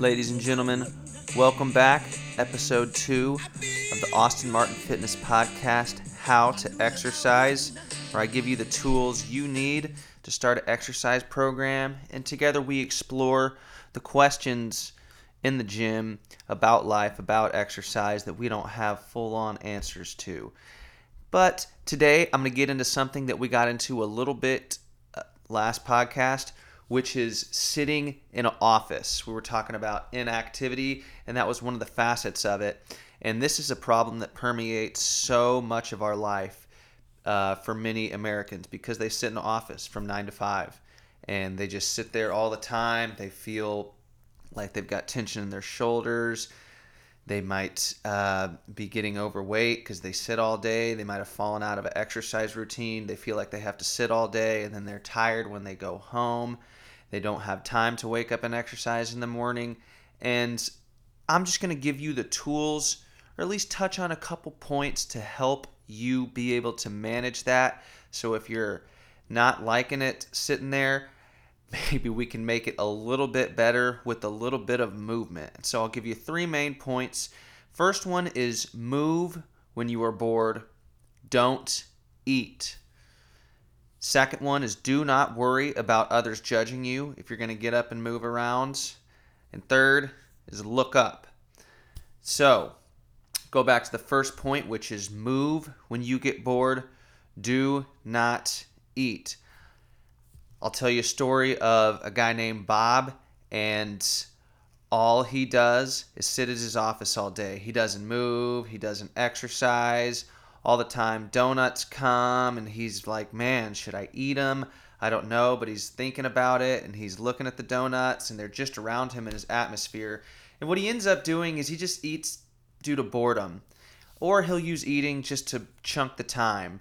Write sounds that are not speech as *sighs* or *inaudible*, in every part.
Ladies and gentlemen, welcome back. Episode two of the Austin Martin Fitness Podcast How to Exercise, where I give you the tools you need to start an exercise program, and together we explore the questions in the gym about life, about exercise that we don't have full on answers to. But today I'm going to get into something that we got into a little bit uh, last podcast, which is sitting in an office. We were talking about inactivity, and that was one of the facets of it. And this is a problem that permeates so much of our life uh, for many Americans because they sit in an office from nine to five and they just sit there all the time. They feel like they've got tension in their shoulders. They might uh, be getting overweight because they sit all day. They might have fallen out of an exercise routine. They feel like they have to sit all day and then they're tired when they go home. They don't have time to wake up and exercise in the morning. And I'm just going to give you the tools or at least touch on a couple points to help you be able to manage that. So if you're not liking it sitting there, maybe we can make it a little bit better with a little bit of movement. So I'll give you three main points. First one is move when you are bored, don't eat. Second one is do not worry about others judging you if you're going to get up and move around. And third is look up. So, go back to the first point, which is move when you get bored, do not eat. I'll tell you a story of a guy named Bob, and all he does is sit at his office all day. He doesn't move, he doesn't exercise all the time. Donuts come, and he's like, Man, should I eat them? I don't know, but he's thinking about it, and he's looking at the donuts, and they're just around him in his atmosphere. And what he ends up doing is he just eats due to boredom, or he'll use eating just to chunk the time.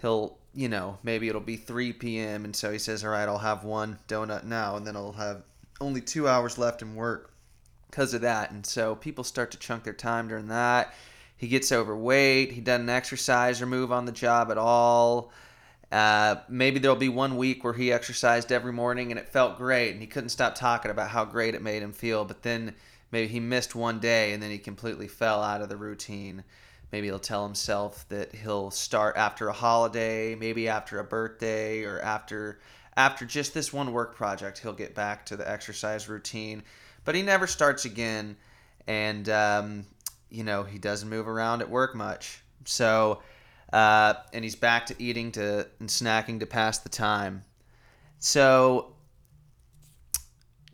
He'll you know, maybe it'll be 3 p.m. And so he says, all right, I'll have one donut now, and then I'll have only two hours left in work because of that. And so people start to chunk their time during that. He gets overweight. He doesn't exercise or move on the job at all. Uh, maybe there'll be one week where he exercised every morning and it felt great, and he couldn't stop talking about how great it made him feel. But then maybe he missed one day and then he completely fell out of the routine. Maybe he'll tell himself that he'll start after a holiday, maybe after a birthday, or after after just this one work project. He'll get back to the exercise routine, but he never starts again, and um, you know he doesn't move around at work much. So, uh, and he's back to eating to and snacking to pass the time. So,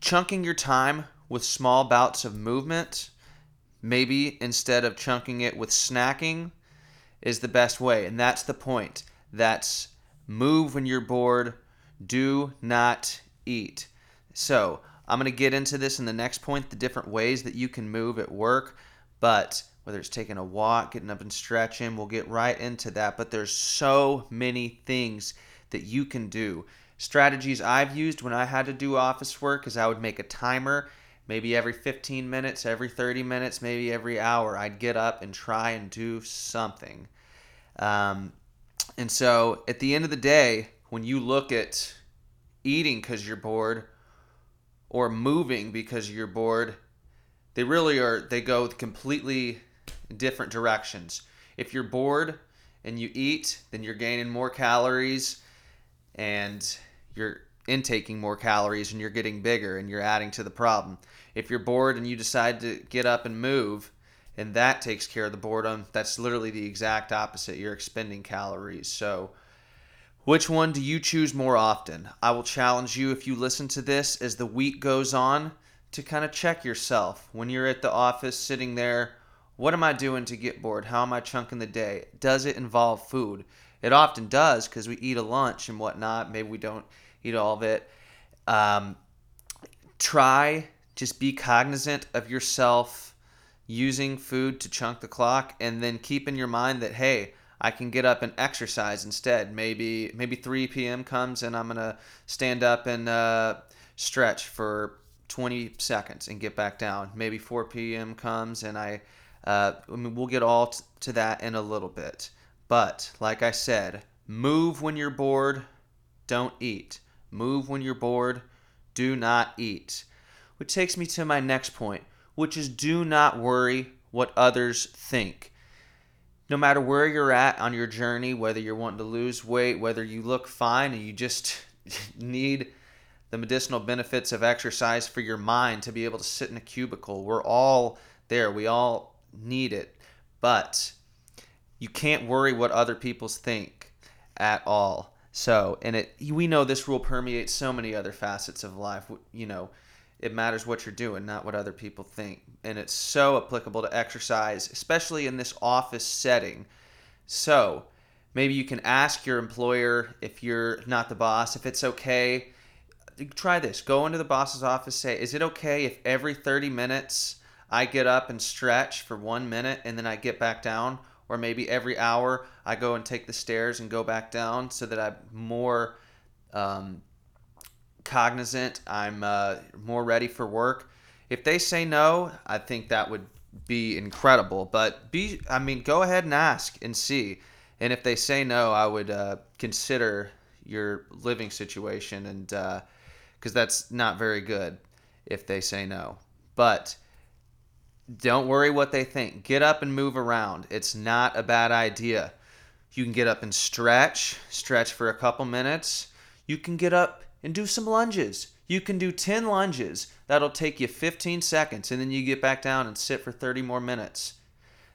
chunking your time with small bouts of movement maybe instead of chunking it with snacking is the best way. And that's the point. That's move when you're bored, do not eat. So, I'm going to get into this in the next point the different ways that you can move at work, but whether it's taking a walk, getting up and stretching, we'll get right into that. But there's so many things that you can do. Strategies I've used when I had to do office work is I would make a timer maybe every 15 minutes, every 30 minutes, maybe every hour, I'd get up and try and do something. Um, and so at the end of the day, when you look at eating because you're bored or moving because you're bored, they really are, they go completely different directions. If you're bored and you eat, then you're gaining more calories and you're intaking more calories and you're getting bigger and you're adding to the problem. If you're bored and you decide to get up and move, and that takes care of the boredom, that's literally the exact opposite. You're expending calories. So, which one do you choose more often? I will challenge you if you listen to this as the week goes on to kind of check yourself when you're at the office sitting there. What am I doing to get bored? How am I chunking the day? Does it involve food? It often does because we eat a lunch and whatnot. Maybe we don't eat all of it. Um, try just be cognizant of yourself using food to chunk the clock and then keep in your mind that hey i can get up and exercise instead maybe maybe 3 p.m comes and i'm gonna stand up and uh, stretch for 20 seconds and get back down. Maybe 4 p.m comes and i uh, I mean, we'll get all t- to that in a little bit. But like i said move when you're bored don't eat. Move when you're bored do not eat. Which takes me to my next point, which is do not worry what others think. No matter where you're at on your journey, whether you're wanting to lose weight, whether you look fine and you just *laughs* need the medicinal benefits of exercise for your mind to be able to sit in a cubicle, we're all there. We all need it. But you can't worry what other people think at all. So, and it we know this rule permeates so many other facets of life. You know, it matters what you're doing, not what other people think. And it's so applicable to exercise, especially in this office setting. So, maybe you can ask your employer if you're not the boss if it's okay. Try this. Go into the boss's office, say, "Is it okay if every 30 minutes I get up and stretch for 1 minute and then I get back down?" or maybe every hour I go and take the stairs and go back down so that I'm more um, cognizant, I'm uh, more ready for work. If they say no, I think that would be incredible. But be, I mean, go ahead and ask and see. And if they say no, I would uh, consider your living situation, and because that's not very good if they say no. But don't worry what they think. Get up and move around. It's not a bad idea. You can get up and stretch, stretch for a couple minutes. You can get up and do some lunges. You can do 10 lunges. That'll take you 15 seconds, and then you get back down and sit for 30 more minutes.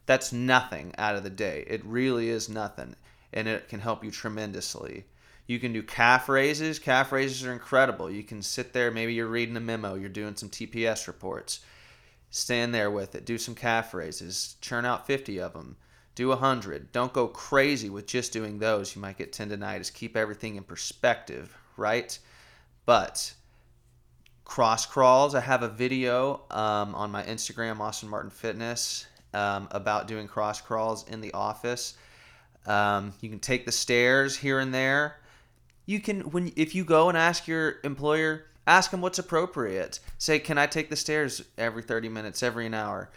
That's nothing out of the day. It really is nothing, and it can help you tremendously. You can do calf raises. Calf raises are incredible. You can sit there, maybe you're reading a memo, you're doing some TPS reports Stand there with it. Do some calf raises. Churn out 50 of them. Do 100. Don't go crazy with just doing those. You might get tendonitis. Keep everything in perspective, right? But cross crawls, I have a video um, on my Instagram, Austin Martin Fitness, um, about doing cross crawls in the office. Um, you can take the stairs here and there. You can when if you go and ask your employer Ask them what's appropriate. Say, can I take the stairs every 30 minutes, every an hour?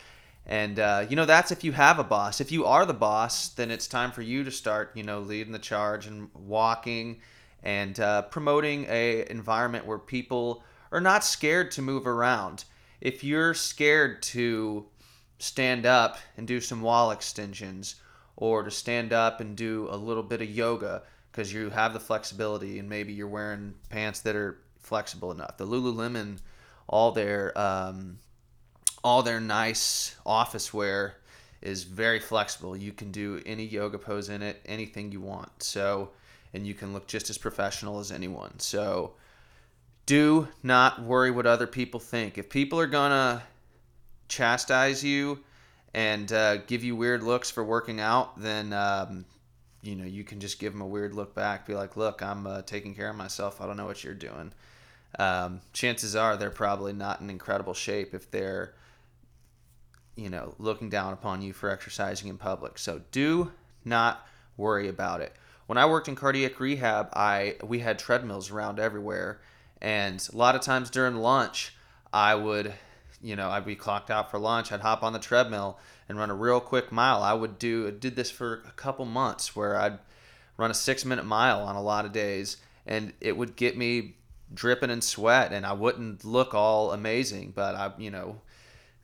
And uh, you know that's if you have a boss. If you are the boss, then it's time for you to start, you know, leading the charge and walking and uh, promoting a environment where people are not scared to move around. If you're scared to stand up and do some wall extensions, or to stand up and do a little bit of yoga because you have the flexibility and maybe you're wearing pants that are flexible enough. The Lululemon, all their um, all their nice office wear is very flexible. You can do any yoga pose in it, anything you want. So, and you can look just as professional as anyone. So, do not worry what other people think. If people are gonna chastise you and uh, give you weird looks for working out, then um, you know you can just give them a weird look back. Be like, "Look, I'm uh, taking care of myself. I don't know what you're doing." um, chances are they're probably not in incredible shape if they're you know looking down upon you for exercising in public so do not worry about it when i worked in cardiac rehab i we had treadmills around everywhere and a lot of times during lunch i would you know i'd be clocked out for lunch i'd hop on the treadmill and run a real quick mile i would do did this for a couple months where i'd run a six minute mile on a lot of days and it would get me dripping in sweat and I wouldn't look all amazing, but I, you know,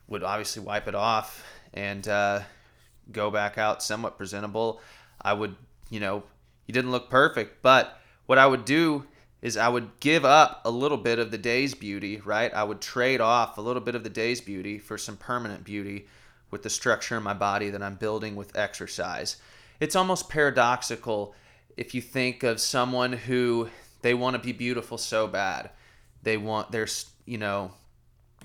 would obviously wipe it off and uh, go back out somewhat presentable. I would, you know, you didn't look perfect, but what I would do is I would give up a little bit of the day's beauty, right? I would trade off a little bit of the day's beauty for some permanent beauty with the structure in my body that I'm building with exercise. It's almost paradoxical if you think of someone who they want to be beautiful so bad. They want they're you know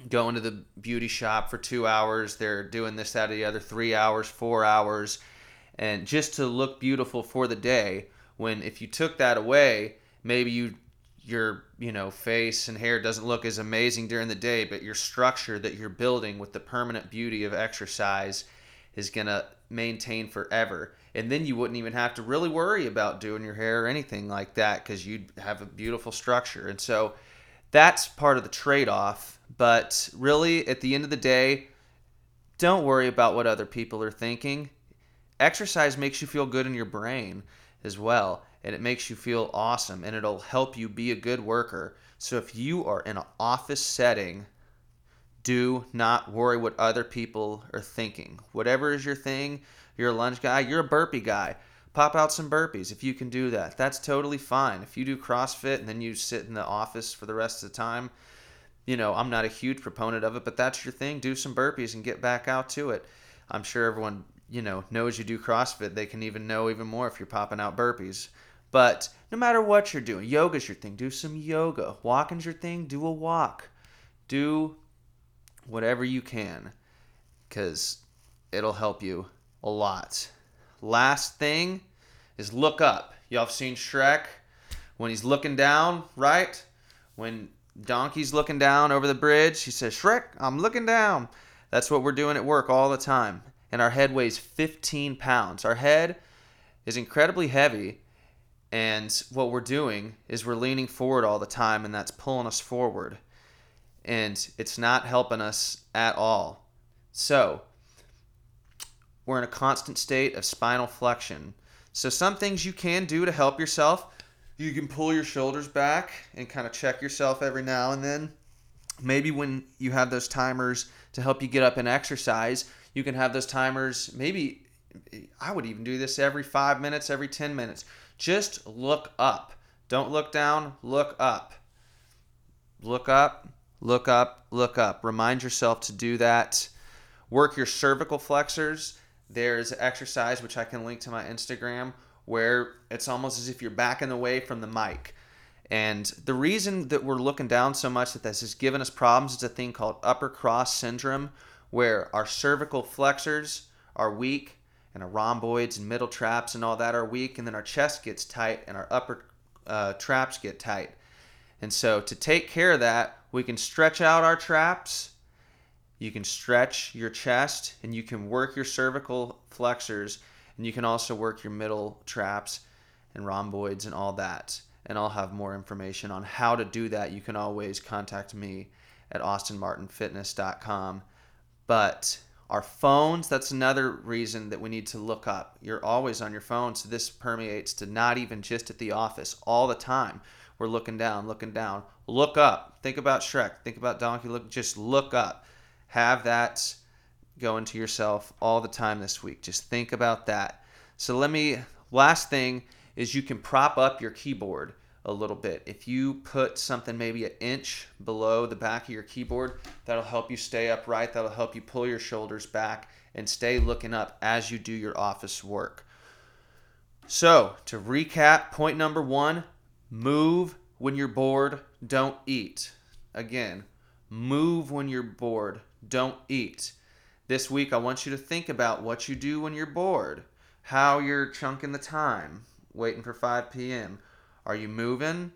going to the beauty shop for two hours. They're doing this, that, or the other, three hours, four hours, and just to look beautiful for the day. When if you took that away, maybe you your you know face and hair doesn't look as amazing during the day, but your structure that you're building with the permanent beauty of exercise is gonna maintain forever and then you wouldn't even have to really worry about doing your hair or anything like that because you'd have a beautiful structure. And so that's part of the trade off. But really, at the end of the day, don't worry about what other people are thinking. Exercise makes you feel good in your brain as well, and it makes you feel awesome, and it'll help you be a good worker. So if you are in an office setting, Do not worry what other people are thinking. Whatever is your thing, you're a lunge guy, you're a burpee guy. Pop out some burpees if you can do that. That's totally fine. If you do CrossFit and then you sit in the office for the rest of the time, you know, I'm not a huge proponent of it, but that's your thing. Do some burpees and get back out to it. I'm sure everyone, you know, knows you do CrossFit. They can even know even more if you're popping out burpees. But no matter what you're doing, yoga's your thing. Do some yoga. Walking's your thing. Do a walk. Do whatever you can because it'll help you a lot. Last thing is look up. Y'all have seen Shrek when he's looking down, right? When Donkey's looking down over the bridge, he says, Shrek, I'm looking down. That's what we're doing at work all the time. And our head weighs 15 pounds. Our head is incredibly heavy. And what we're doing is we're leaning forward all the time, and that's pulling us forward and it's not helping us at all. So, we're in a constant state of spinal flexion. So, some things you can do to help yourself you can pull your shoulders back and kind of check yourself every now and then. Maybe when you have those timers to help you get up and exercise, you can have those timers. Maybe I would even do this every five minutes, every 10 minutes. Just look up. Don't look down, look up. Look up, Look up, look up. Remind yourself to do that. Work your cervical flexors. There's an exercise which I can link to my Instagram where it's almost as if you're backing away from the mic. And the reason that we're looking down so much that this has given us problems is a thing called upper cross syndrome, where our cervical flexors are weak and our rhomboids and middle traps and all that are weak, and then our chest gets tight and our upper uh, traps get tight. And so, to take care of that, we can stretch out our traps. You can stretch your chest and you can work your cervical flexors and you can also work your middle traps and rhomboids and all that. And I'll have more information on how to do that. You can always contact me at austinmartinfitness.com. But our phones, that's another reason that we need to look up. You're always on your phone, so this permeates to not even just at the office, all the time. We're looking down, looking down. Look up. Think about Shrek. Think about Donkey. Look, just look up. Have that go into yourself all the time this week. Just think about that. So let me. Last thing is you can prop up your keyboard a little bit. If you put something maybe an inch below the back of your keyboard, that'll help you stay upright. That'll help you pull your shoulders back and stay looking up as you do your office work. So, to recap, point number one Move when you're bored, don't eat. Again, move when you're bored, don't eat. This week, I want you to think about what you do when you're bored, how you're chunking the time, waiting for 5 p.m. Are you moving?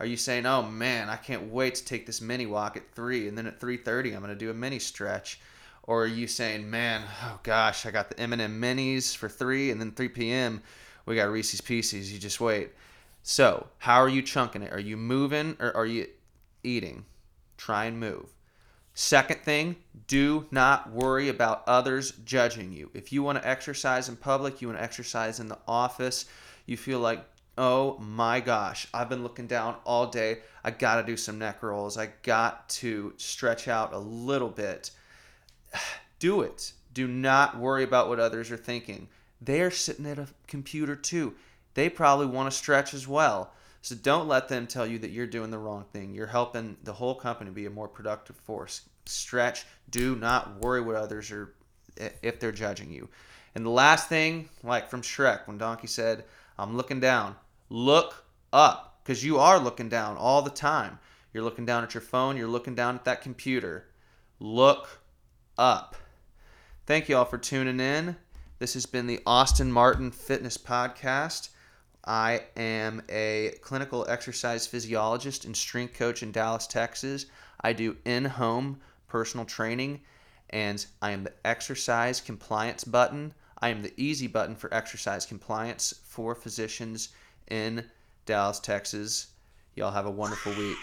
Are you saying, "Oh man, I can't wait to take this mini walk at 3 and then at 3:30 I'm going to do a mini stretch?" Or are you saying, "Man, oh gosh, I got the M&M minis for 3 and then 3 p.m. we got Reese's Pieces. You just wait." So, how are you chunking it? Are you moving or are you eating? Try and move. Second thing, do not worry about others judging you. If you want to exercise in public, you want to exercise in the office, you feel like, oh my gosh, I've been looking down all day. I got to do some neck rolls. I got to stretch out a little bit. *sighs* Do it. Do not worry about what others are thinking. They're sitting at a computer too they probably want to stretch as well. So don't let them tell you that you're doing the wrong thing. You're helping the whole company be a more productive force. Stretch. Do not worry what others are if they're judging you. And the last thing, like from Shrek, when Donkey said, I'm looking down, look up because you are looking down all the time. You're looking down at your phone, you're looking down at that computer. Look up. Thank you all for tuning in. This has been the Austin Martin Fitness Podcast. I am a clinical exercise physiologist and strength coach in Dallas, Texas. I do in home personal training, and I am the exercise compliance button. I am the easy button for exercise compliance for physicians in Dallas, Texas. Y'all have a wonderful week.